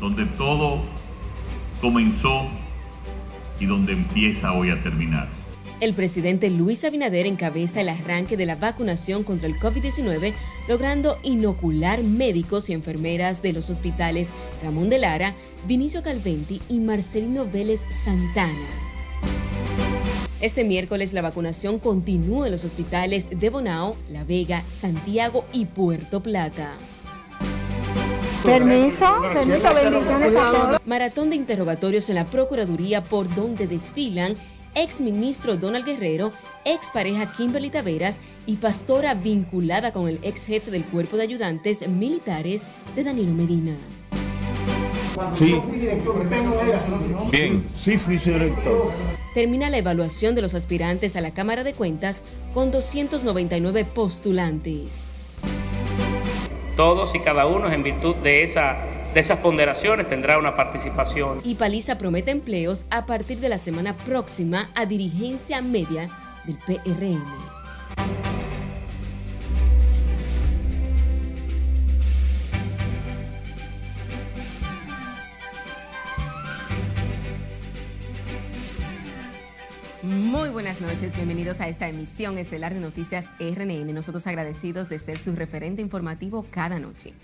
donde todo comenzó y donde empieza hoy a terminar. El presidente Luis Abinader encabeza el arranque de la vacunación contra el COVID-19, logrando inocular médicos y enfermeras de los hospitales Ramón de Lara, Vinicio Calventi y Marcelino Vélez Santana. Este miércoles la vacunación continúa en los hospitales de Bonao, La Vega, Santiago y Puerto Plata. Permiso, permiso, bendiciones a todos. Maratón de interrogatorios en la Procuraduría por donde desfilan ex ministro Donald Guerrero, ex pareja Kimberly Taveras y pastora vinculada con el ex jefe del cuerpo de ayudantes militares de Danilo Medina. Sí. Bien, sí fui director. Termina la evaluación de los aspirantes a la Cámara de Cuentas con 299 postulantes. Todos y cada uno en virtud de, esa, de esas ponderaciones tendrá una participación. Y Paliza promete empleos a partir de la semana próxima a dirigencia media del PRM. Muy buenas noches, bienvenidos a esta emisión estelar de Noticias RNN. Nosotros agradecidos de ser su referente informativo cada noche.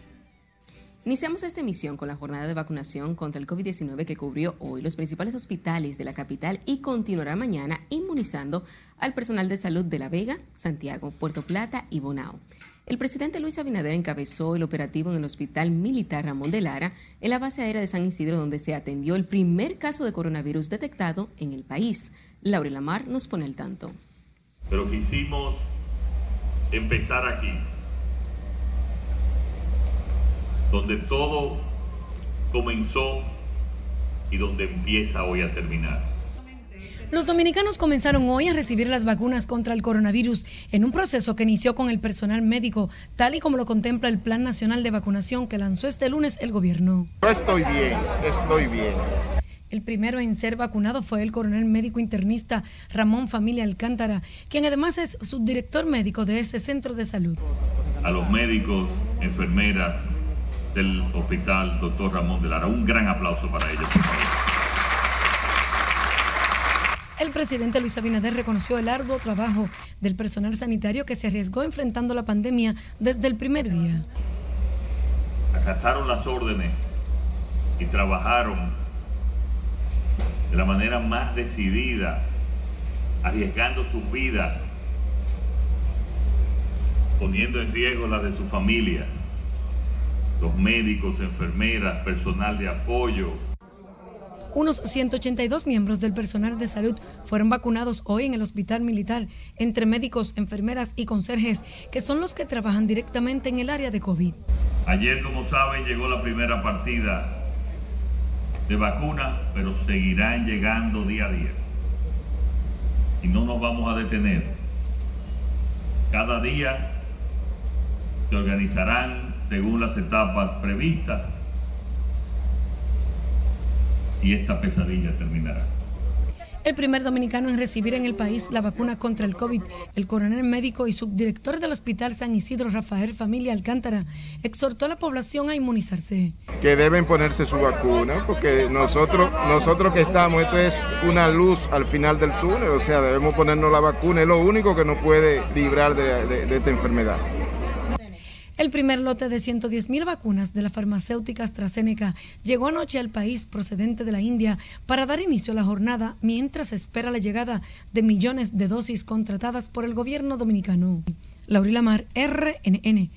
Iniciamos esta emisión con la jornada de vacunación contra el COVID-19 que cubrió hoy los principales hospitales de la capital y continuará mañana inmunizando al personal de salud de La Vega, Santiago, Puerto Plata y Bonao. El presidente Luis Abinader encabezó el operativo en el Hospital Militar Ramón de Lara, en la base aérea de San Isidro, donde se atendió el primer caso de coronavirus detectado en el país. Laura Lamar nos pone al tanto. Pero quisimos empezar aquí, donde todo comenzó y donde empieza hoy a terminar. Los dominicanos comenzaron hoy a recibir las vacunas contra el coronavirus en un proceso que inició con el personal médico, tal y como lo contempla el Plan Nacional de Vacunación que lanzó este lunes el gobierno. Yo estoy bien, estoy bien. El primero en ser vacunado fue el coronel médico internista Ramón Familia Alcántara, quien además es subdirector médico de ese centro de salud. A los médicos, enfermeras del hospital doctor Ramón de Lara, un gran aplauso para ellos. por favor. El presidente Luis Abinader reconoció el arduo trabajo del personal sanitario que se arriesgó enfrentando la pandemia desde el primer día. acataron las órdenes y trabajaron de la manera más decidida, arriesgando sus vidas, poniendo en riesgo las de su familia, los médicos, enfermeras, personal de apoyo. Unos 182 miembros del personal de salud fueron vacunados hoy en el hospital militar, entre médicos, enfermeras y conserjes, que son los que trabajan directamente en el área de COVID. Ayer, como saben, llegó la primera partida de vacunas, pero seguirán llegando día a día. Y no nos vamos a detener. Cada día se organizarán según las etapas previstas y esta pesadilla terminará. El primer dominicano en recibir en el país la vacuna contra el COVID, el coronel médico y subdirector del Hospital San Isidro Rafael Familia Alcántara, exhortó a la población a inmunizarse. Que deben ponerse su vacuna, porque nosotros, nosotros que estamos, esto es una luz al final del túnel, o sea, debemos ponernos la vacuna, es lo único que nos puede librar de, de- de esta enfermedad. El primer lote de 110 mil vacunas de la farmacéutica AstraZeneca llegó anoche al país procedente de la India para dar inicio a la jornada mientras se espera la llegada de millones de dosis contratadas por el gobierno dominicano. Laurila Mar, RNN.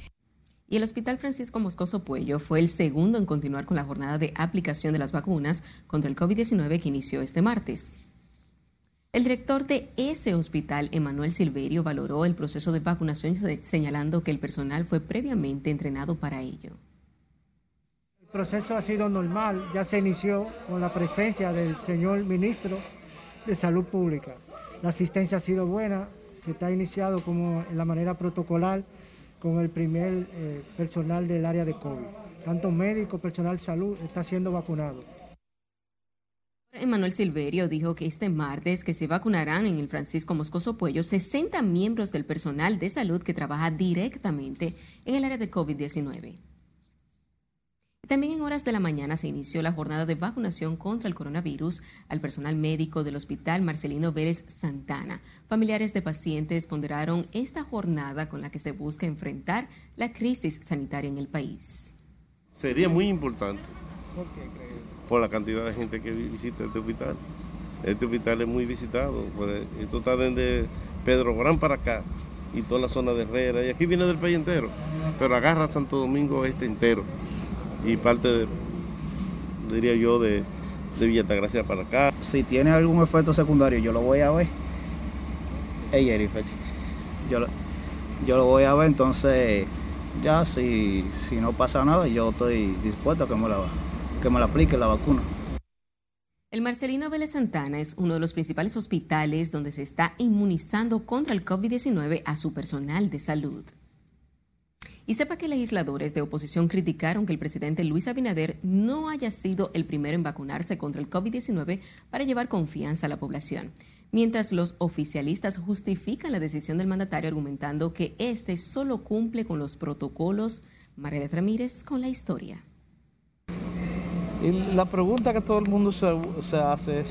Y el Hospital Francisco Moscoso Puello fue el segundo en continuar con la jornada de aplicación de las vacunas contra el COVID-19 que inició este martes. El director de ese hospital, Emanuel Silverio, valoró el proceso de vacunación se- señalando que el personal fue previamente entrenado para ello. El proceso ha sido normal, ya se inició con la presencia del señor ministro de Salud Pública. La asistencia ha sido buena, se está iniciado como en la manera protocolar con el primer eh, personal del área de COVID. Tanto médico, personal salud está siendo vacunado. Emanuel Silverio dijo que este martes que se vacunarán en el Francisco Moscoso Puello 60 miembros del personal de salud que trabaja directamente en el área de COVID-19. también en horas de la mañana se inició la jornada de vacunación contra el coronavirus al personal médico del Hospital Marcelino Vélez Santana. Familiares de pacientes ponderaron esta jornada con la que se busca enfrentar la crisis sanitaria en el país. Sería muy importante por la cantidad de gente que visita este hospital. Este hospital es muy visitado. Pues, esto está desde Pedro Gran para acá y toda la zona de Herrera. Y aquí viene del país entero. Pero agarra Santo Domingo este entero y parte, de, diría yo, de, de Villa Gracia para acá. Si tiene algún efecto secundario, yo lo voy a ver. Hey, yo, lo, yo lo voy a ver, entonces ya si, si no pasa nada, yo estoy dispuesto a que me la, que me la aplique la vacuna. El Marcelino Vélez Santana es uno de los principales hospitales donde se está inmunizando contra el COVID-19 a su personal de salud. Y sepa que legisladores de oposición criticaron que el presidente Luis Abinader no haya sido el primero en vacunarse contra el COVID-19 para llevar confianza a la población. Mientras los oficialistas justifican la decisión del mandatario argumentando que este solo cumple con los protocolos. María Ramírez con la historia. Y la pregunta que todo el mundo se, se hace es,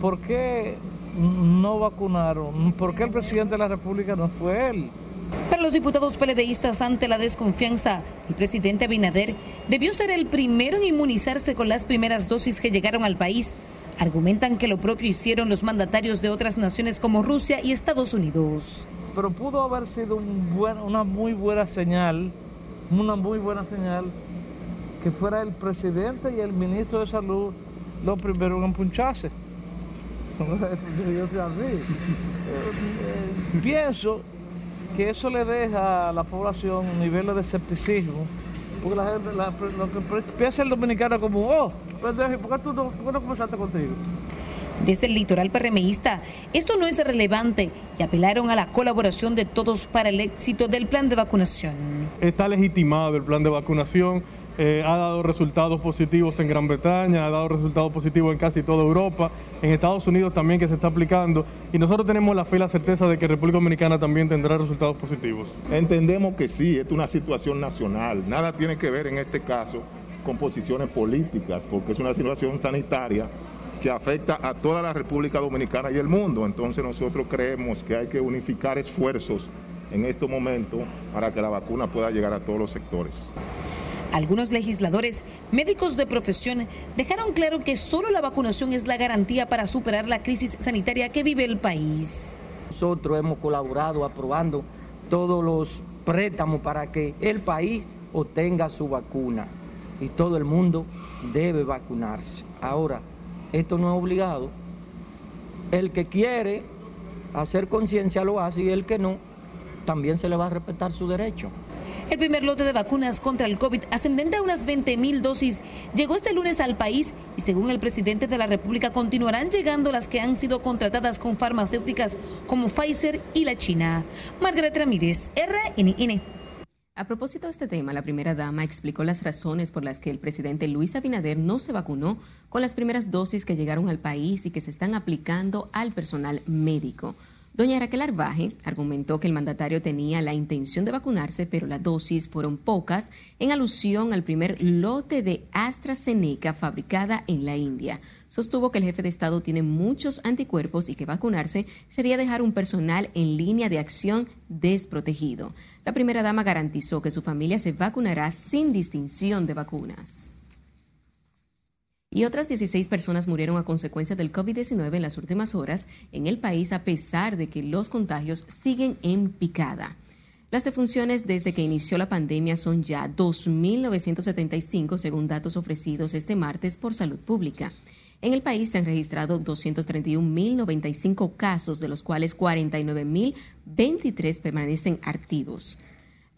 ¿por qué no vacunaron? ¿Por qué el presidente de la República no fue él? Para los diputados peledeístas ante la desconfianza, el presidente Abinader debió ser el primero en inmunizarse con las primeras dosis que llegaron al país. Argumentan que lo propio hicieron los mandatarios de otras naciones como Rusia y Estados Unidos. Pero pudo haber sido una muy buena señal, una muy buena señal que fuera el presidente y el ministro de Salud los primeros en puncharse. Pienso que eso le deja a la población un nivel de escepticismo, porque la gente, lo que piensa el dominicano como, oh, ¿por qué tú no, por qué no comenzaste contigo? Desde el litoral perremeísta, esto no es relevante y apelaron a la colaboración de todos para el éxito del plan de vacunación. Está legitimado el plan de vacunación eh, ha dado resultados positivos en Gran Bretaña, ha dado resultados positivos en casi toda Europa, en Estados Unidos también que se está aplicando y nosotros tenemos la fe y la certeza de que República Dominicana también tendrá resultados positivos. Entendemos que sí, es una situación nacional, nada tiene que ver en este caso con posiciones políticas, porque es una situación sanitaria que afecta a toda la República Dominicana y el mundo. Entonces nosotros creemos que hay que unificar esfuerzos en este momento para que la vacuna pueda llegar a todos los sectores. Algunos legisladores, médicos de profesión, dejaron claro que solo la vacunación es la garantía para superar la crisis sanitaria que vive el país. Nosotros hemos colaborado aprobando todos los préstamos para que el país obtenga su vacuna y todo el mundo debe vacunarse. Ahora, esto no es obligado. El que quiere hacer conciencia lo hace y el que no, también se le va a respetar su derecho. El primer lote de vacunas contra el COVID, ascendente a unas 20 mil dosis, llegó este lunes al país y según el presidente de la República continuarán llegando las que han sido contratadas con farmacéuticas como Pfizer y la China. Margaret Ramírez, RNN. A propósito de este tema, la primera dama explicó las razones por las que el presidente Luis Abinader no se vacunó con las primeras dosis que llegaron al país y que se están aplicando al personal médico. Doña Raquel Arbaje argumentó que el mandatario tenía la intención de vacunarse, pero las dosis fueron pocas, en alusión al primer lote de AstraZeneca fabricada en la India. Sostuvo que el jefe de Estado tiene muchos anticuerpos y que vacunarse sería dejar un personal en línea de acción desprotegido. La primera dama garantizó que su familia se vacunará sin distinción de vacunas y otras 16 personas murieron a consecuencia del COVID-19 en las últimas horas en el país a pesar de que los contagios siguen en picada. Las defunciones desde que inició la pandemia son ya 2.975 según datos ofrecidos este martes por Salud Pública. En el país se han registrado 231.095 casos, de los cuales 49.023 permanecen activos.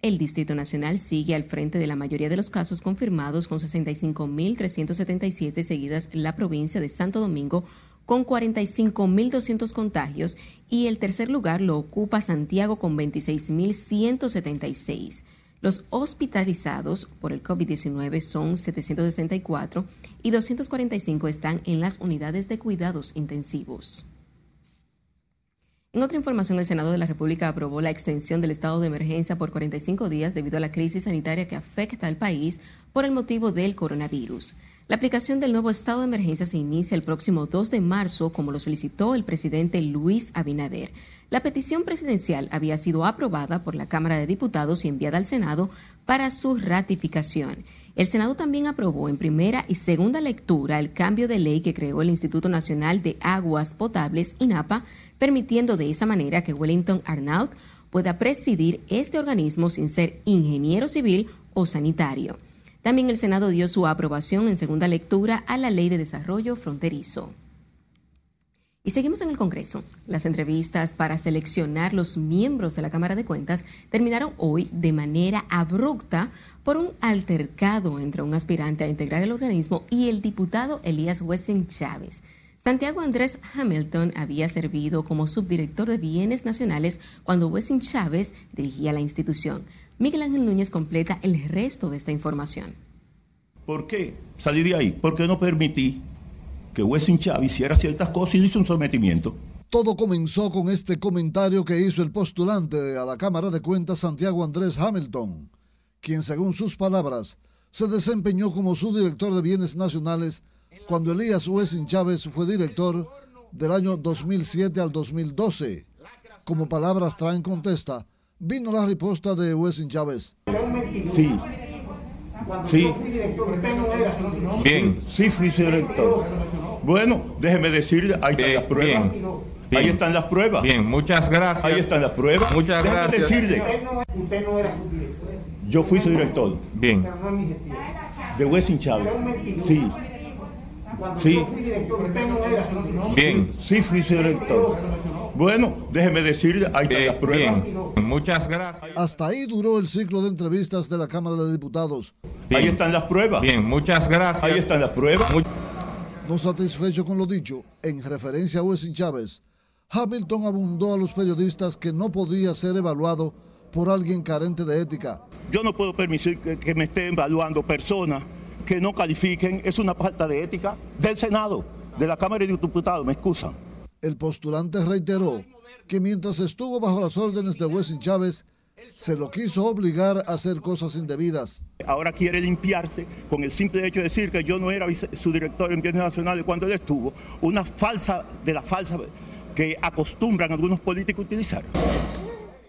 El Distrito Nacional sigue al frente de la mayoría de los casos confirmados con 65.377, seguidas la provincia de Santo Domingo con 45.200 contagios y el tercer lugar lo ocupa Santiago con 26.176. Los hospitalizados por el COVID-19 son 764 y 245 están en las unidades de cuidados intensivos. En otra información, el Senado de la República aprobó la extensión del estado de emergencia por 45 días debido a la crisis sanitaria que afecta al país por el motivo del coronavirus. La aplicación del nuevo estado de emergencia se inicia el próximo 2 de marzo, como lo solicitó el presidente Luis Abinader. La petición presidencial había sido aprobada por la Cámara de Diputados y enviada al Senado para su ratificación. El Senado también aprobó en primera y segunda lectura el cambio de ley que creó el Instituto Nacional de Aguas Potables, INAPA, permitiendo de esa manera que Wellington Arnaud pueda presidir este organismo sin ser ingeniero civil o sanitario. También el Senado dio su aprobación en segunda lectura a la Ley de Desarrollo Fronterizo. Y seguimos en el Congreso. Las entrevistas para seleccionar los miembros de la Cámara de Cuentas terminaron hoy de manera abrupta por un altercado entre un aspirante a integrar el organismo y el diputado Elías Wessing Chávez. Santiago Andrés Hamilton había servido como subdirector de bienes nacionales cuando Wessing Chávez dirigía la institución. Miguel Ángel Núñez completa el resto de esta información. ¿Por qué salí de ahí? Porque no permití que Wessing Chávez hiciera ciertas cosas y hizo un sometimiento. Todo comenzó con este comentario que hizo el postulante a la Cámara de Cuentas Santiago Andrés Hamilton, quien según sus palabras se desempeñó como subdirector de bienes nacionales cuando Elías Wessing Chávez fue director del año 2007 al 2012. Como palabras traen contesta, vino la respuesta de Wessing Chávez. Sí. Sí. Bien, sí fui director. Bueno, déjeme decir, ahí están las pruebas. Ahí están las pruebas. Bien, muchas gracias. Ahí están las pruebas. Muchas Déjeme gracias. decirle. Yo fui su director. Bien. De Wessing Chávez. Sí. Sí. Bien, sí fui director. Bueno, déjeme decir, ahí están las pruebas. Muchas gracias. Hasta ahí duró el ciclo de entrevistas de la Cámara de Diputados. Ahí están las pruebas. Bien, muchas gracias. Ahí están las pruebas. No satisfecho con lo dicho, en referencia a Wessing Chávez, Hamilton abundó a los periodistas que no podía ser evaluado por alguien carente de ética. Yo no puedo permitir que, que me estén evaluando personas que no califiquen. Es una falta de ética del Senado, de la Cámara de Diputados, me excusan. El postulante reiteró que mientras estuvo bajo las órdenes de Wessing Chávez, se lo quiso obligar a hacer cosas indebidas. Ahora quiere limpiarse con el simple hecho de decir que yo no era su director en bienes nacionales cuando él estuvo. Una falsa de la falsa que acostumbran algunos políticos a utilizar.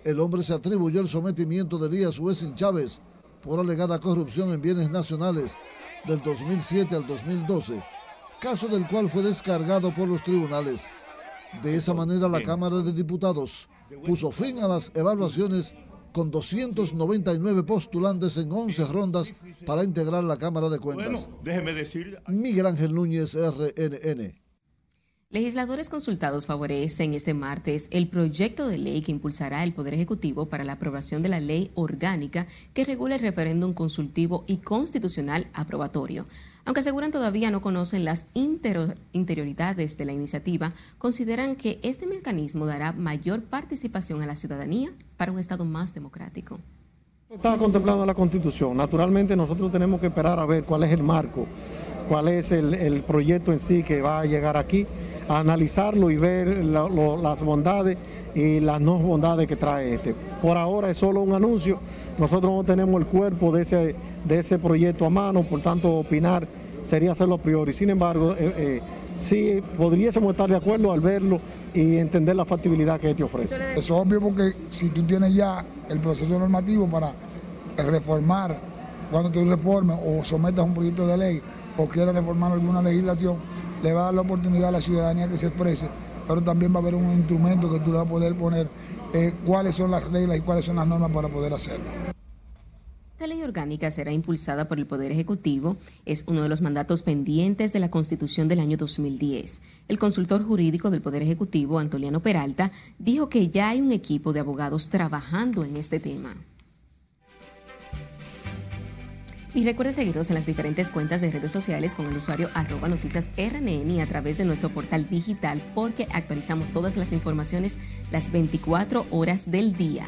El hombre se atribuyó el sometimiento de Elías Wessing Chávez por alegada corrupción en bienes nacionales del 2007 al 2012, caso del cual fue descargado por los tribunales. De esa manera, la Cámara de Diputados puso fin a las evaluaciones con 299 postulantes en 11 rondas para integrar la Cámara de Bueno, Cuentas. déjeme decir. Miguel Ángel Núñez, RNN. Legisladores consultados favorecen este martes el proyecto de ley que impulsará el Poder Ejecutivo para la aprobación de la ley orgánica que regula el referéndum consultivo y constitucional aprobatorio. Aunque aseguran todavía no conocen las interioridades de la iniciativa, consideran que este mecanismo dará mayor participación a la ciudadanía para un Estado más democrático. Está contemplado en la Constitución. Naturalmente nosotros tenemos que esperar a ver cuál es el marco, cuál es el proyecto en sí que va a llegar aquí, analizarlo y ver las bondades y las no bondades que trae este. Por ahora es solo un anuncio, nosotros no tenemos el cuerpo de ese, de ese proyecto a mano, por tanto opinar sería hacerlo a priori. Sin embargo, eh, eh, sí podríamos estar de acuerdo al verlo y entender la factibilidad que este ofrece. Es obvio porque si tú tienes ya el proceso normativo para reformar, cuando tú reformes o sometas un proyecto de ley o quieras reformar alguna legislación, le va a dar la oportunidad a la ciudadanía que se exprese, pero también va a haber un instrumento que tú le vas a poder poner eh, cuáles son las reglas y cuáles son las normas para poder hacerlo. Esta ley orgánica será impulsada por el Poder Ejecutivo. Es uno de los mandatos pendientes de la Constitución del año 2010. El consultor jurídico del Poder Ejecutivo, Antoliano Peralta, dijo que ya hay un equipo de abogados trabajando en este tema. Y recuerde seguirnos en las diferentes cuentas de redes sociales con el usuario arroba noticias RNN y a través de nuestro portal digital porque actualizamos todas las informaciones las 24 horas del día.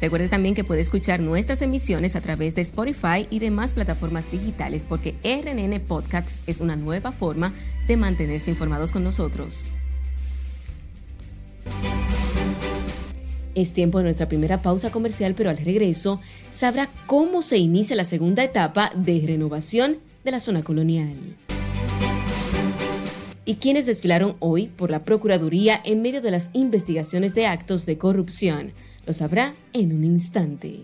Recuerde también que puede escuchar nuestras emisiones a través de Spotify y demás plataformas digitales porque RNN Podcasts es una nueva forma de mantenerse informados con nosotros. Es tiempo de nuestra primera pausa comercial, pero al regreso sabrá cómo se inicia la segunda etapa de renovación de la zona colonial. Y quienes desfilaron hoy por la Procuraduría en medio de las investigaciones de actos de corrupción. Lo sabrá en un instante.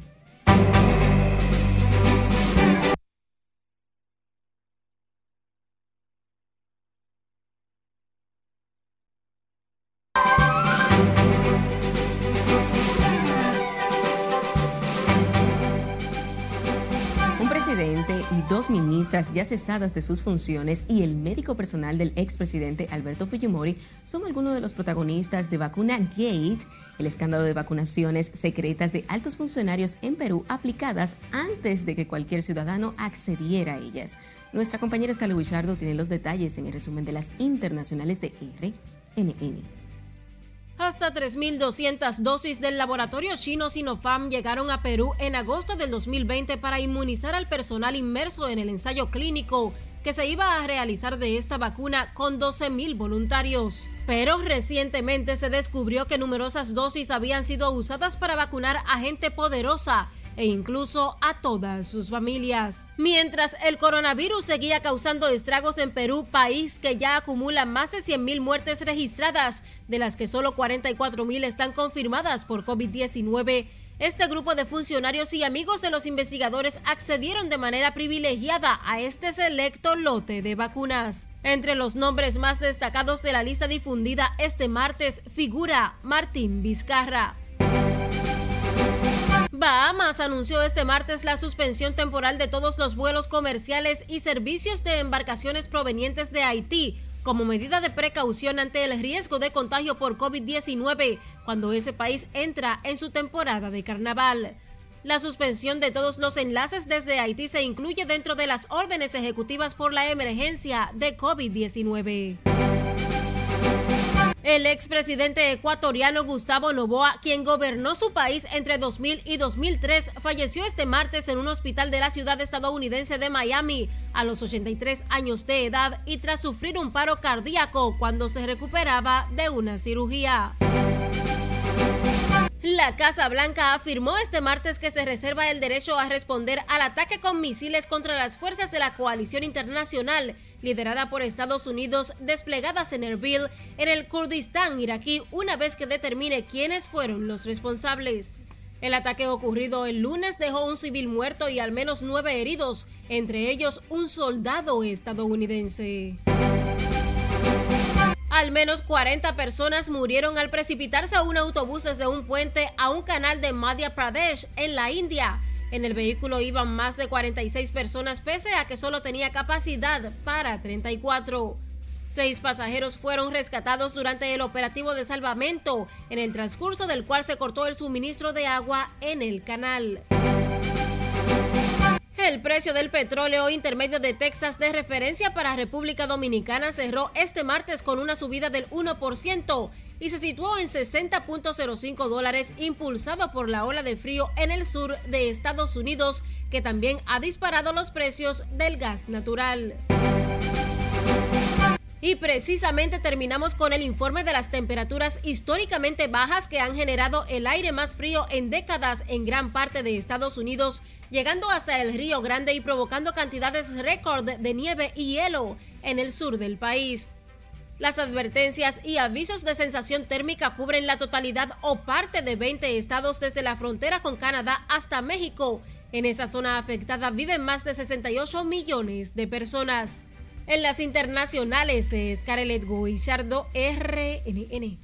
Ministras ya cesadas de sus funciones y el médico personal del expresidente Alberto Fujimori son algunos de los protagonistas de Vacuna Gate, el escándalo de vacunaciones secretas de altos funcionarios en Perú aplicadas antes de que cualquier ciudadano accediera a ellas. Nuestra compañera Escalo Guichardo tiene los detalles en el resumen de las internacionales de RNN. Hasta 3.200 dosis del laboratorio chino Sinopharm llegaron a Perú en agosto del 2020 para inmunizar al personal inmerso en el ensayo clínico que se iba a realizar de esta vacuna con 12.000 voluntarios. Pero recientemente se descubrió que numerosas dosis habían sido usadas para vacunar a gente poderosa e incluso a todas sus familias. Mientras el coronavirus seguía causando estragos en Perú, país que ya acumula más de 100.000 muertes registradas, de las que solo 44.000 están confirmadas por COVID-19, este grupo de funcionarios y amigos de los investigadores accedieron de manera privilegiada a este selecto lote de vacunas. Entre los nombres más destacados de la lista difundida este martes figura Martín Vizcarra. Bahamas anunció este martes la suspensión temporal de todos los vuelos comerciales y servicios de embarcaciones provenientes de Haití como medida de precaución ante el riesgo de contagio por COVID-19 cuando ese país entra en su temporada de carnaval. La suspensión de todos los enlaces desde Haití se incluye dentro de las órdenes ejecutivas por la emergencia de COVID-19. El expresidente ecuatoriano Gustavo Novoa, quien gobernó su país entre 2000 y 2003, falleció este martes en un hospital de la ciudad estadounidense de Miami a los 83 años de edad y tras sufrir un paro cardíaco cuando se recuperaba de una cirugía. La Casa Blanca afirmó este martes que se reserva el derecho a responder al ataque con misiles contra las fuerzas de la coalición internacional liderada por Estados Unidos desplegadas en Erbil, en el Kurdistán iraquí, una vez que determine quiénes fueron los responsables. El ataque ocurrido el lunes dejó un civil muerto y al menos nueve heridos, entre ellos un soldado estadounidense. Al menos 40 personas murieron al precipitarse a un autobús desde un puente a un canal de Madhya Pradesh, en la India. En el vehículo iban más de 46 personas pese a que solo tenía capacidad para 34. Seis pasajeros fueron rescatados durante el operativo de salvamento, en el transcurso del cual se cortó el suministro de agua en el canal. El precio del petróleo intermedio de Texas de referencia para República Dominicana cerró este martes con una subida del 1% y se situó en 60.05 dólares impulsado por la ola de frío en el sur de Estados Unidos que también ha disparado los precios del gas natural. Y precisamente terminamos con el informe de las temperaturas históricamente bajas que han generado el aire más frío en décadas en gran parte de Estados Unidos, llegando hasta el Río Grande y provocando cantidades récord de nieve y hielo en el sur del país. Las advertencias y avisos de sensación térmica cubren la totalidad o parte de 20 estados desde la frontera con Canadá hasta México. En esa zona afectada viven más de 68 millones de personas. En las internacionales es Carelet Guillardo, RNN.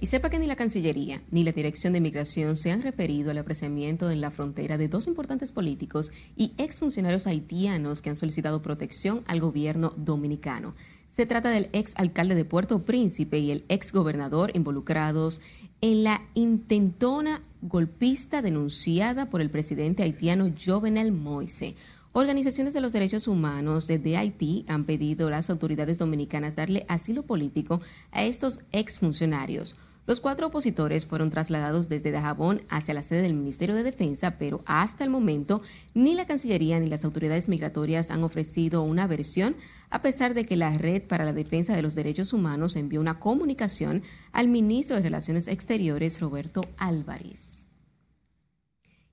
Y sepa que ni la Cancillería ni la Dirección de Migración se han referido al apreciamiento en la frontera de dos importantes políticos y exfuncionarios haitianos que han solicitado protección al gobierno dominicano. Se trata del ex alcalde de Puerto Príncipe y el ex gobernador involucrados en la intentona golpista denunciada por el presidente haitiano Jovenel Moise. Organizaciones de los derechos humanos de Haití han pedido a las autoridades dominicanas darle asilo político a estos exfuncionarios. Los cuatro opositores fueron trasladados desde Dajabón hacia la sede del Ministerio de Defensa, pero hasta el momento ni la Cancillería ni las autoridades migratorias han ofrecido una versión, a pesar de que la Red para la Defensa de los Derechos Humanos envió una comunicación al ministro de Relaciones Exteriores, Roberto Álvarez.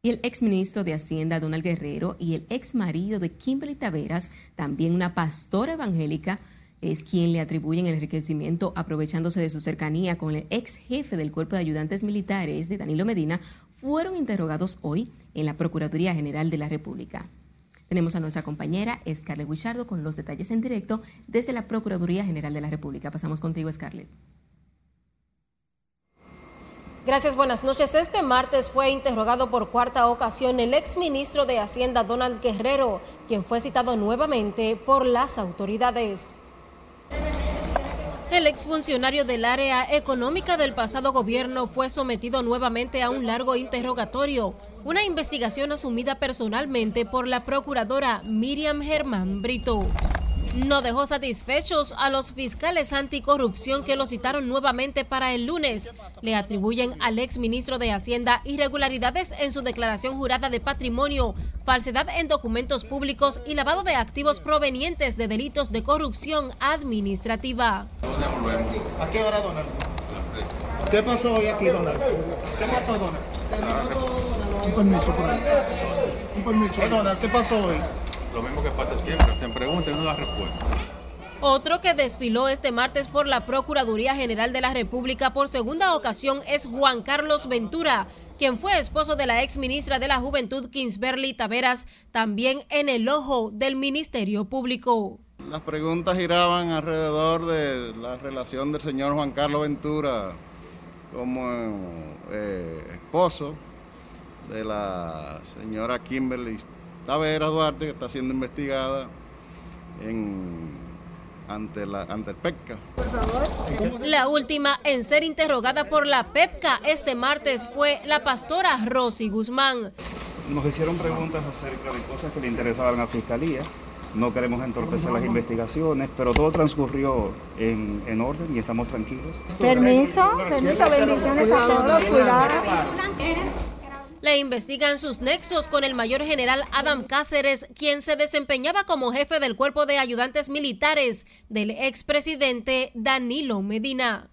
Y el exministro de Hacienda, Donald Guerrero, y el ex marido de Kimberly Taveras, también una pastora evangélica, es quien le atribuyen el enriquecimiento aprovechándose de su cercanía con el ex jefe del Cuerpo de Ayudantes Militares de Danilo Medina, fueron interrogados hoy en la Procuraduría General de la República. Tenemos a nuestra compañera Scarlett Guichardo con los detalles en directo desde la Procuraduría General de la República. Pasamos contigo, Scarlett. Gracias, buenas noches. Este martes fue interrogado por cuarta ocasión el exministro de Hacienda Donald Guerrero, quien fue citado nuevamente por las autoridades. El exfuncionario del área económica del pasado gobierno fue sometido nuevamente a un largo interrogatorio, una investigación asumida personalmente por la procuradora Miriam Germán Brito no dejó satisfechos a los fiscales anticorrupción que lo citaron nuevamente para el lunes. Le atribuyen al ex ministro de Hacienda irregularidades en su declaración jurada de patrimonio, falsedad en documentos públicos y lavado de activos provenientes de delitos de corrupción administrativa. ¿A qué hora, Donald? ¿Qué pasó hoy aquí, Donald? ¿Qué pasó, Donald? Un permiso, Un permiso. ¿Qué pasó hoy? Lo mismo que pasa siempre, te preguntan y no da respuesta. Otro que desfiló este martes por la Procuraduría General de la República por segunda ocasión es Juan Carlos Ventura, quien fue esposo de la ex ministra de la Juventud Kingsberly Taveras, también en el ojo del Ministerio Público. Las preguntas giraban alrededor de la relación del señor Juan Carlos Ventura como eh, esposo de la señora Kimberly Tavera Duarte, que está siendo investigada ante, la, ante el PEPCA. La última en ser interrogada por la PEPCA este martes fue la pastora Rosy Guzmán. Nos hicieron preguntas acerca de cosas que le interesaban a la Fiscalía. No queremos entorpecer las investigaciones, pero todo transcurrió en, en orden y estamos tranquilos. Permiso, permiso, bendiciones a todos, cuidado. Le investigan sus nexos con el mayor general Adam Cáceres, quien se desempeñaba como jefe del cuerpo de ayudantes militares del expresidente Danilo Medina.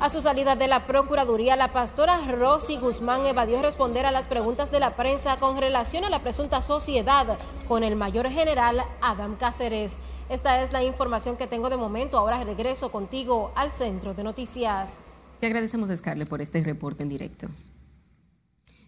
A su salida de la Procuraduría, la pastora Rosy Guzmán evadió responder a las preguntas de la prensa con relación a la presunta sociedad con el mayor general Adam Cáceres. Esta es la información que tengo de momento. Ahora regreso contigo al centro de noticias. Te agradecemos, Scarlett, por este reporte en directo.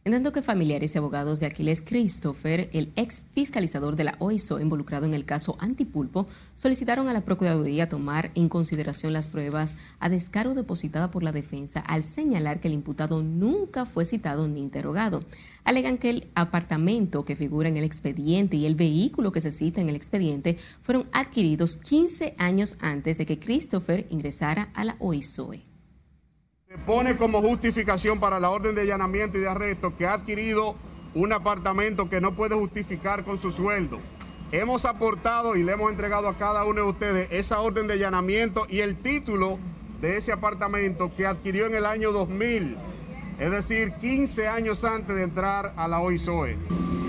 En tanto que familiares y abogados de Aquiles Christopher, el ex fiscalizador de la OISO involucrado en el caso Antipulpo, solicitaron a la Procuraduría tomar en consideración las pruebas a descargo depositada por la defensa al señalar que el imputado nunca fue citado ni interrogado. Alegan que el apartamento que figura en el expediente y el vehículo que se cita en el expediente fueron adquiridos 15 años antes de que Christopher ingresara a la OISOE pone como justificación para la orden de allanamiento y de arresto que ha adquirido un apartamento que no puede justificar con su sueldo. Hemos aportado y le hemos entregado a cada uno de ustedes esa orden de allanamiento y el título de ese apartamento que adquirió en el año 2000, es decir, 15 años antes de entrar a la OISOE.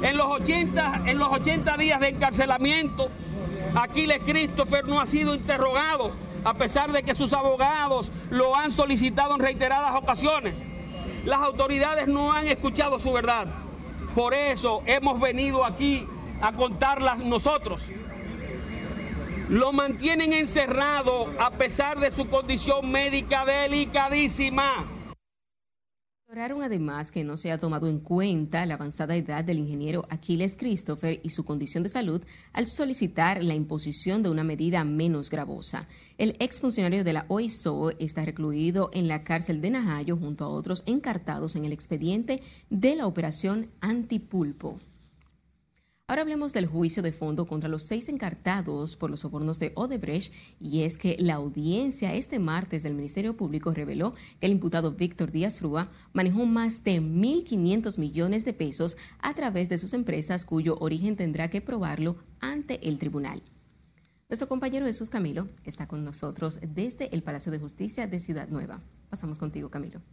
En los 80, en los 80 días de encarcelamiento, Aquiles Christopher no ha sido interrogado a pesar de que sus abogados lo han solicitado en reiteradas ocasiones. Las autoridades no han escuchado su verdad. Por eso hemos venido aquí a contarlas nosotros. Lo mantienen encerrado a pesar de su condición médica delicadísima. Además que no se ha tomado en cuenta la avanzada edad del ingeniero Aquiles Christopher y su condición de salud al solicitar la imposición de una medida menos gravosa. El exfuncionario de la OISO está recluido en la cárcel de Najayo junto a otros encartados en el expediente de la operación Antipulpo. Ahora hablemos del juicio de fondo contra los seis encartados por los sobornos de Odebrecht y es que la audiencia este martes del Ministerio Público reveló que el imputado Víctor Díaz Rúa manejó más de 1.500 millones de pesos a través de sus empresas cuyo origen tendrá que probarlo ante el tribunal. Nuestro compañero Jesús Camilo está con nosotros desde el Palacio de Justicia de Ciudad Nueva. Pasamos contigo, Camilo.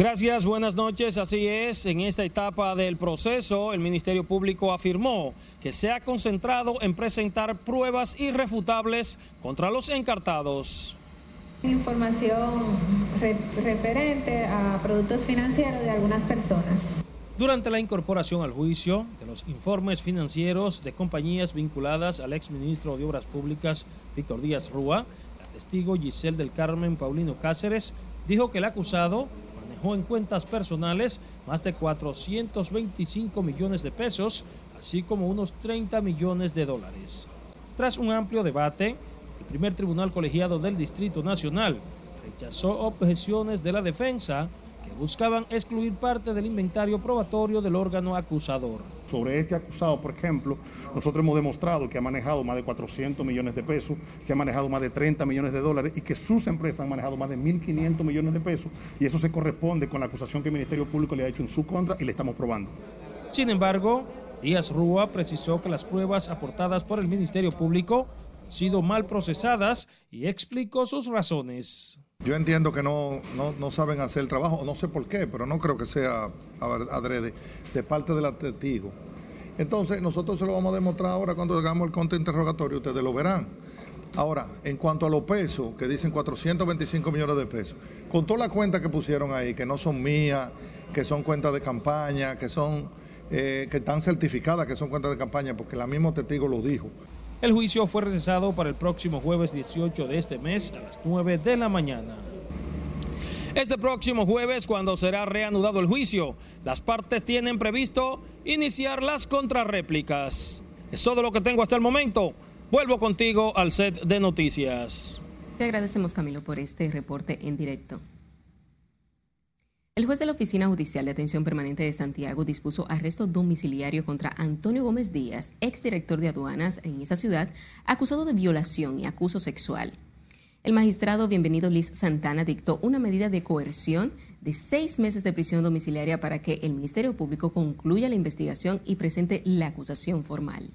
Gracias, buenas noches. Así es, en esta etapa del proceso, el Ministerio Público afirmó que se ha concentrado en presentar pruebas irrefutables contra los encartados. Información re- referente a productos financieros de algunas personas. Durante la incorporación al juicio de los informes financieros de compañías vinculadas al exministro de Obras Públicas, Víctor Díaz Rúa, la testigo Giselle del Carmen Paulino Cáceres dijo que el acusado en cuentas personales más de 425 millones de pesos, así como unos 30 millones de dólares. Tras un amplio debate, el primer tribunal colegiado del Distrito Nacional rechazó objeciones de la defensa buscaban excluir parte del inventario probatorio del órgano acusador. Sobre este acusado, por ejemplo, nosotros hemos demostrado que ha manejado más de 400 millones de pesos, que ha manejado más de 30 millones de dólares y que sus empresas han manejado más de 1.500 millones de pesos y eso se corresponde con la acusación que el Ministerio Público le ha hecho en su contra y le estamos probando. Sin embargo, Díaz Rúa precisó que las pruebas aportadas por el Ministerio Público han sido mal procesadas y explicó sus razones. Yo entiendo que no, no, no saben hacer el trabajo, no sé por qué, pero no creo que sea adrede de parte de la testigo. Entonces, nosotros se lo vamos a demostrar ahora cuando hagamos el conte interrogatorio, ustedes lo verán. Ahora, en cuanto a los pesos, que dicen 425 millones de pesos, con todas las cuentas que pusieron ahí, que no son mías, que son cuentas de campaña, que son eh, que están certificadas, que son cuentas de campaña, porque la misma testigo lo dijo. El juicio fue recesado para el próximo jueves 18 de este mes a las 9 de la mañana. Este próximo jueves, cuando será reanudado el juicio, las partes tienen previsto iniciar las contrarréplicas. Es todo lo que tengo hasta el momento. Vuelvo contigo al set de noticias. Te agradecemos, Camilo, por este reporte en directo. El juez de la Oficina Judicial de Atención Permanente de Santiago dispuso arresto domiciliario contra Antonio Gómez Díaz, exdirector de aduanas en esa ciudad, acusado de violación y acuso sexual. El magistrado Bienvenido Liz Santana dictó una medida de coerción de seis meses de prisión domiciliaria para que el Ministerio Público concluya la investigación y presente la acusación formal.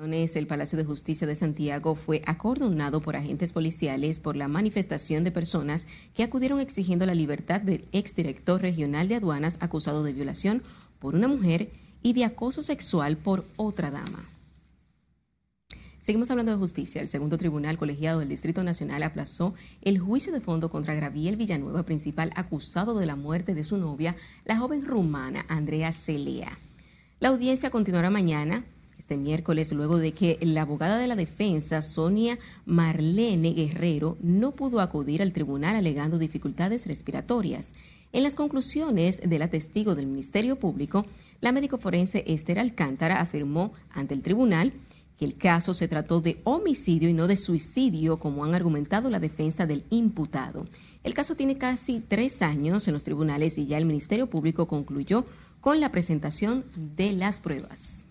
El Palacio de Justicia de Santiago fue acordonado por agentes policiales por la manifestación de personas que acudieron exigiendo la libertad del exdirector regional de aduanas acusado de violación por una mujer y de acoso sexual por otra dama. Seguimos hablando de justicia. El segundo tribunal colegiado del Distrito Nacional aplazó el juicio de fondo contra Graviel Villanueva, principal acusado de la muerte de su novia, la joven rumana Andrea Celea. La audiencia continuará mañana este miércoles luego de que la abogada de la defensa, Sonia Marlene Guerrero, no pudo acudir al tribunal alegando dificultades respiratorias. En las conclusiones de la testigo del Ministerio Público, la médico forense Esther Alcántara afirmó ante el tribunal que el caso se trató de homicidio y no de suicidio, como han argumentado la defensa del imputado. El caso tiene casi tres años en los tribunales y ya el Ministerio Público concluyó con la presentación de las pruebas.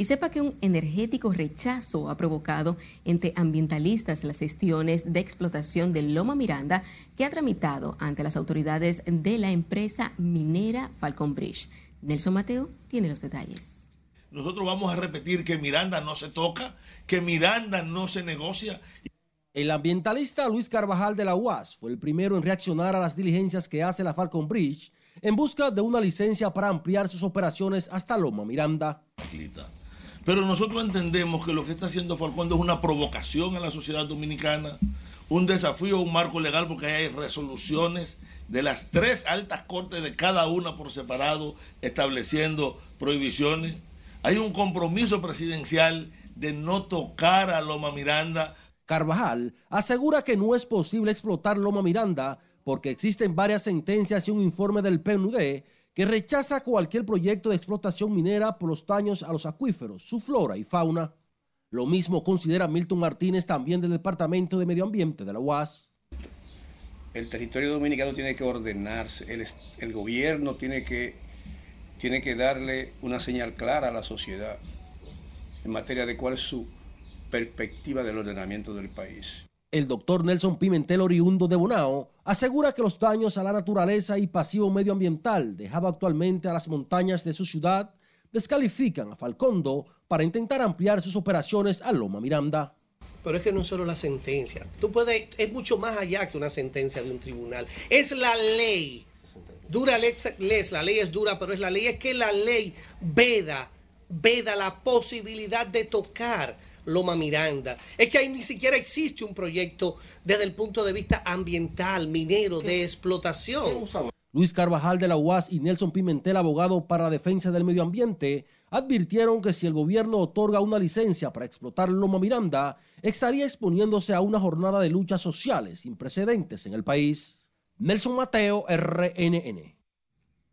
Y sepa que un energético rechazo ha provocado entre ambientalistas las gestiones de explotación de Loma Miranda que ha tramitado ante las autoridades de la empresa minera Falcon Bridge. Nelson Mateo tiene los detalles. Nosotros vamos a repetir que Miranda no se toca, que Miranda no se negocia. El ambientalista Luis Carvajal de la UAS fue el primero en reaccionar a las diligencias que hace la Falcon Bridge en busca de una licencia para ampliar sus operaciones hasta Loma Miranda. Pero nosotros entendemos que lo que está haciendo Falcón es una provocación a la sociedad dominicana, un desafío, un marco legal, porque hay resoluciones de las tres altas cortes de cada una por separado estableciendo prohibiciones. Hay un compromiso presidencial de no tocar a Loma Miranda. Carvajal asegura que no es posible explotar Loma Miranda porque existen varias sentencias y un informe del PNUD que rechaza cualquier proyecto de explotación minera por los daños a los acuíferos, su flora y fauna. Lo mismo considera Milton Martínez también del Departamento de Medio Ambiente de la UAS. El territorio dominicano tiene que ordenarse, el, gobierno tiene que, tiene que darle una señal clara a la sociedad en materia de cuál es su perspectiva del ordenamiento del país. El doctor Nelson Pimentel, oriundo de Bonao, asegura que los daños a la naturaleza y pasivo medioambiental dejado actualmente a las montañas de su ciudad descalifican a Falcondo para intentar ampliar sus operaciones a Loma Miranda. Pero es que no es solo la sentencia. Tú puedes, es mucho más allá que una sentencia de un tribunal. Es la ley. Dura lex, la ley es dura, pero es la ley. Es que la ley veda, veda la posibilidad de tocar Loma Miranda. Es que ahí ni siquiera existe un proyecto desde el punto de vista ambiental, minero, de explotación. Luis Carvajal de la UAS y Nelson Pimentel, abogado para la defensa del medio ambiente, advirtieron que si el gobierno otorga una licencia para explotar Loma Miranda, estaría exponiéndose a una jornada de luchas sociales sin precedentes en el país. Nelson Mateo, RNN.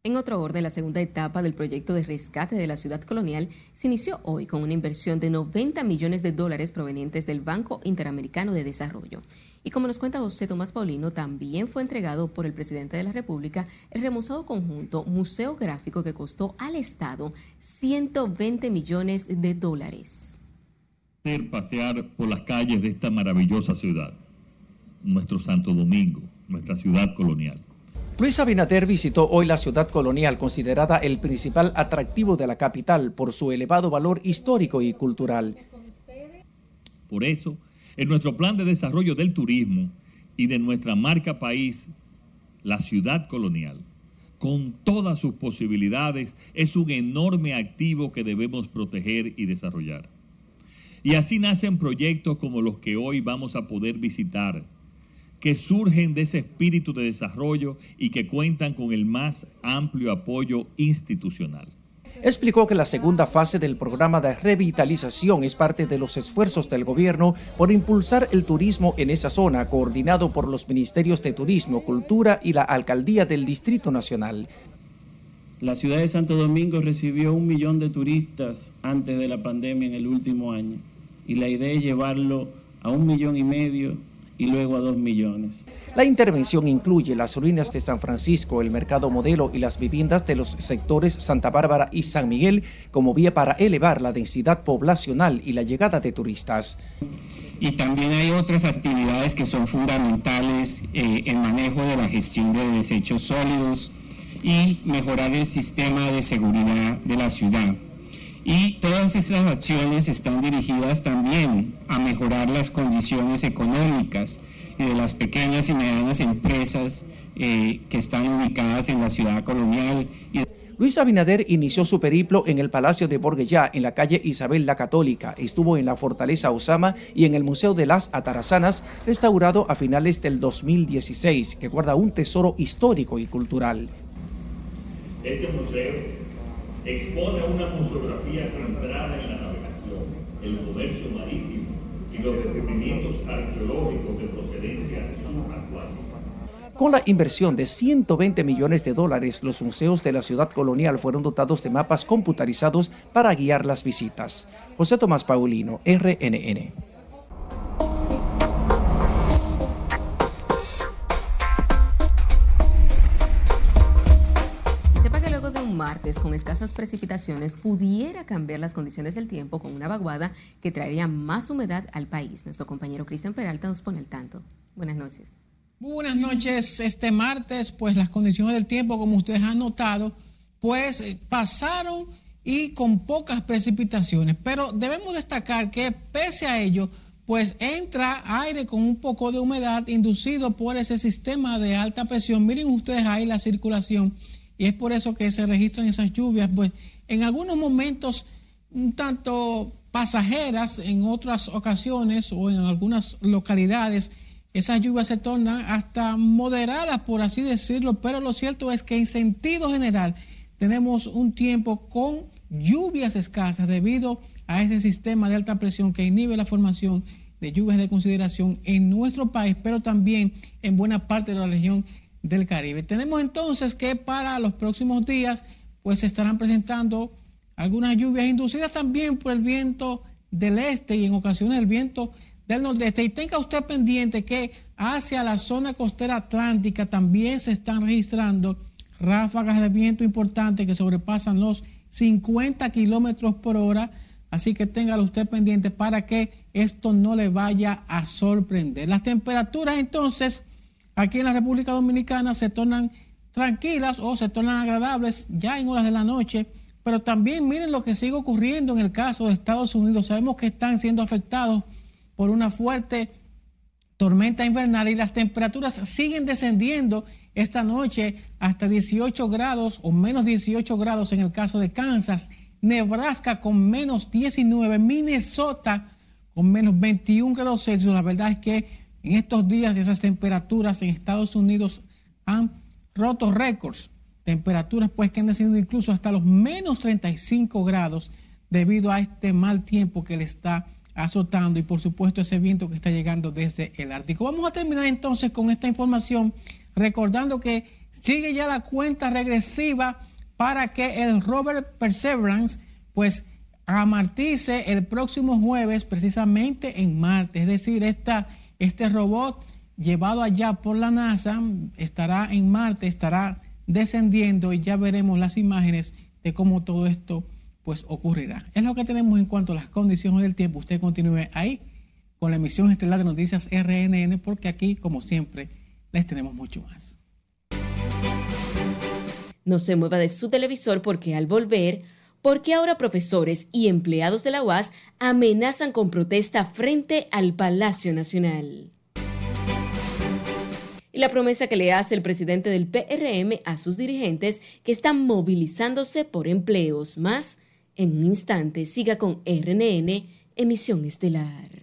En otro orden, la segunda etapa del proyecto de rescate de la ciudad colonial se inició hoy con una inversión de 90 millones de dólares provenientes del Banco Interamericano de Desarrollo. Y como nos cuenta José Tomás Paulino, también fue entregado por el presidente de la República el remozado conjunto Museo Gráfico que costó al Estado 120 millones de dólares. Pasear por las calles de esta maravillosa ciudad, nuestro Santo Domingo, nuestra ciudad colonial Luis Abinader visitó hoy la ciudad colonial, considerada el principal atractivo de la capital por su elevado valor histórico y cultural. Por eso, en nuestro plan de desarrollo del turismo y de nuestra marca país, la ciudad colonial, con todas sus posibilidades, es un enorme activo que debemos proteger y desarrollar. Y así nacen proyectos como los que hoy vamos a poder visitar que surgen de ese espíritu de desarrollo y que cuentan con el más amplio apoyo institucional. Explicó que la segunda fase del programa de revitalización es parte de los esfuerzos del gobierno por impulsar el turismo en esa zona, coordinado por los ministerios de Turismo, Cultura y la Alcaldía del Distrito Nacional. La ciudad de Santo Domingo recibió un millón de turistas antes de la pandemia en el último año y la idea es llevarlo a un millón y medio y luego a 2 millones. La intervención incluye las ruinas de San Francisco, el mercado modelo y las viviendas de los sectores Santa Bárbara y San Miguel como vía para elevar la densidad poblacional y la llegada de turistas. Y también hay otras actividades que son fundamentales, eh, el manejo de la gestión de desechos sólidos y mejorar el sistema de seguridad de la ciudad. Y todas esas acciones están dirigidas también a mejorar las condiciones económicas de las pequeñas y medianas empresas eh, que están ubicadas en la ciudad colonial. Luis Abinader inició su periplo en el Palacio de Borguellá, en la calle Isabel la Católica. Estuvo en la Fortaleza Osama y en el Museo de las Atarazanas, restaurado a finales del 2016, que guarda un tesoro histórico y cultural. Este museo expone una museografía centrada en la navegación, el comercio marítimo y los descubrimientos arqueológicos de procedencia subacuática. Con la inversión de 120 millones de dólares, los museos de la ciudad colonial fueron dotados de mapas computarizados para guiar las visitas. José Tomás Paulino, RNN. Con escasas precipitaciones pudiera cambiar las condiciones del tiempo con una vaguada que traería más humedad al país. Nuestro compañero Cristian Peralta nos pone al tanto. Buenas noches. Muy buenas noches. Este martes, pues las condiciones del tiempo, como ustedes han notado, pues eh, pasaron y con pocas precipitaciones. Pero debemos destacar que pese a ello, pues entra aire con un poco de humedad inducido por ese sistema de alta presión. Miren ustedes ahí la circulación y es por eso que se registran esas lluvias, pues en algunos momentos un tanto pasajeras, en otras ocasiones o en algunas localidades, esas lluvias se tornan hasta moderadas, por así decirlo, pero lo cierto es que en sentido general tenemos un tiempo con lluvias escasas debido a ese sistema de alta presión que inhibe la formación de lluvias de consideración en nuestro país, pero también en buena parte de la región del Caribe. Tenemos entonces que para los próximos días pues se estarán presentando algunas lluvias inducidas también por el viento del este y en ocasiones el viento del nordeste. Y tenga usted pendiente que hacia la zona costera atlántica también se están registrando ráfagas de viento importantes que sobrepasan los 50 kilómetros por hora. Así que téngalo usted pendiente para que esto no le vaya a sorprender. Las temperaturas entonces aquí en la República Dominicana se tornan tranquilas o se tornan agradables ya en horas de la noche. Pero también miren lo que sigue ocurriendo en el caso de Estados Unidos. Sabemos que están siendo afectados por una fuerte tormenta invernal y las temperaturas siguen descendiendo esta noche hasta 18 grados o menos 18 grados en el caso de Kansas, Nebraska con menos 19, Minnesota con menos 21 grados Celsius. La verdad es que en estos días esas temperaturas en Estados Unidos han roto récords. Temperaturas pues que han descendido incluso hasta los menos 35 grados debido a este mal tiempo que le está azotando y por supuesto ese viento que está llegando desde el Ártico. Vamos a terminar entonces con esta información recordando que sigue ya la cuenta regresiva para que el Robert Perseverance pues amartice el próximo jueves precisamente en Marte. Es decir, esta, este robot llevado allá por la NASA estará en Marte, estará descendiendo y ya veremos las imágenes de cómo todo esto pues ocurrirá. Es lo que tenemos en cuanto a las condiciones del tiempo. Usted continúe ahí con la emisión estelar de noticias RNN porque aquí, como siempre, les tenemos mucho más. No se mueva de su televisor porque al volver, porque ahora profesores y empleados de la UAS amenazan con protesta frente al Palacio Nacional. Y la promesa que le hace el presidente del PRM a sus dirigentes que están movilizándose por empleos más en un instante siga con RNN, emisión estelar.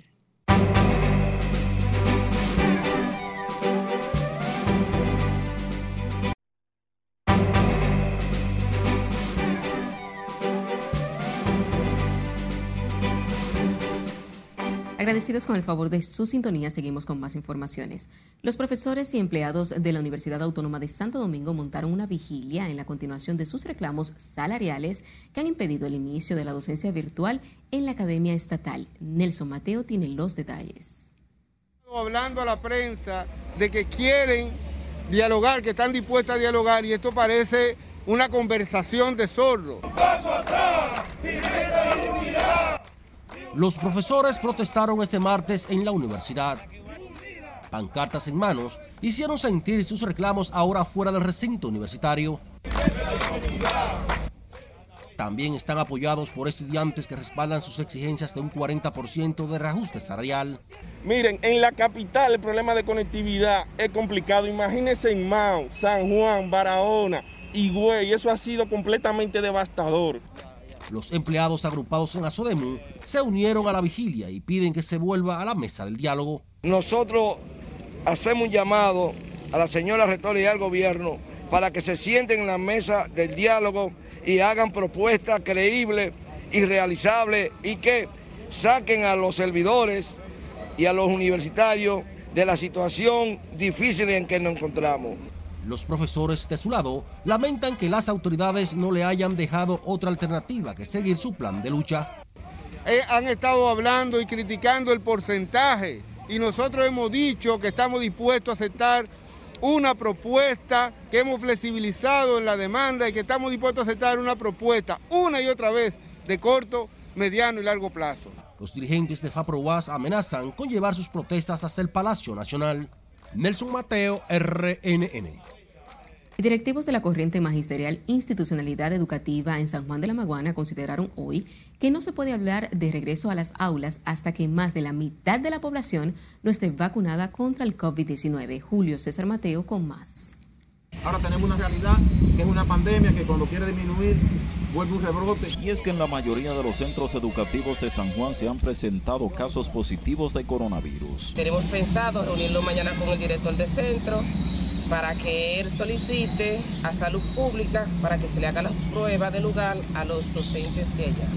Agradecidos con el favor de su sintonía, seguimos con más informaciones. Los profesores y empleados de la Universidad Autónoma de Santo Domingo montaron una vigilia en la continuación de sus reclamos salariales que han impedido el inicio de la docencia virtual en la Academia Estatal. Nelson Mateo tiene los detalles. Hablando a la prensa de que quieren dialogar, que están dispuestas a dialogar y esto parece una conversación de sordo. Paso atrás, los profesores protestaron este martes en la universidad. Pancartas en manos hicieron sentir sus reclamos ahora fuera del recinto universitario. También están apoyados por estudiantes que respaldan sus exigencias de un 40% de reajuste salarial. Miren, en la capital el problema de conectividad es complicado. Imagínense en Mao, San Juan, Barahona, Higüey, eso ha sido completamente devastador. Los empleados agrupados en Asodemu se unieron a la vigilia y piden que se vuelva a la mesa del diálogo. Nosotros hacemos un llamado a la señora rectora y al gobierno para que se sienten en la mesa del diálogo y hagan propuestas creíbles y realizables y que saquen a los servidores y a los universitarios de la situación difícil en que nos encontramos. Los profesores de su lado lamentan que las autoridades no le hayan dejado otra alternativa que seguir su plan de lucha. Eh, han estado hablando y criticando el porcentaje y nosotros hemos dicho que estamos dispuestos a aceptar una propuesta que hemos flexibilizado en la demanda y que estamos dispuestos a aceptar una propuesta una y otra vez de corto, mediano y largo plazo. Los dirigentes de FAPROAS amenazan con llevar sus protestas hasta el Palacio Nacional. Nelson Mateo, RNN. Directivos de la corriente magisterial Institucionalidad Educativa en San Juan de la Maguana consideraron hoy que no se puede hablar de regreso a las aulas hasta que más de la mitad de la población no esté vacunada contra el COVID-19. Julio César Mateo con más. Ahora tenemos una realidad que es una pandemia que cuando quiere disminuir vuelve un rebrote. Y es que en la mayoría de los centros educativos de San Juan se han presentado casos positivos de coronavirus. Tenemos pensado reunirlo mañana con el director del centro para que él solicite a salud pública para que se le haga la prueba de lugar a los docentes de ella.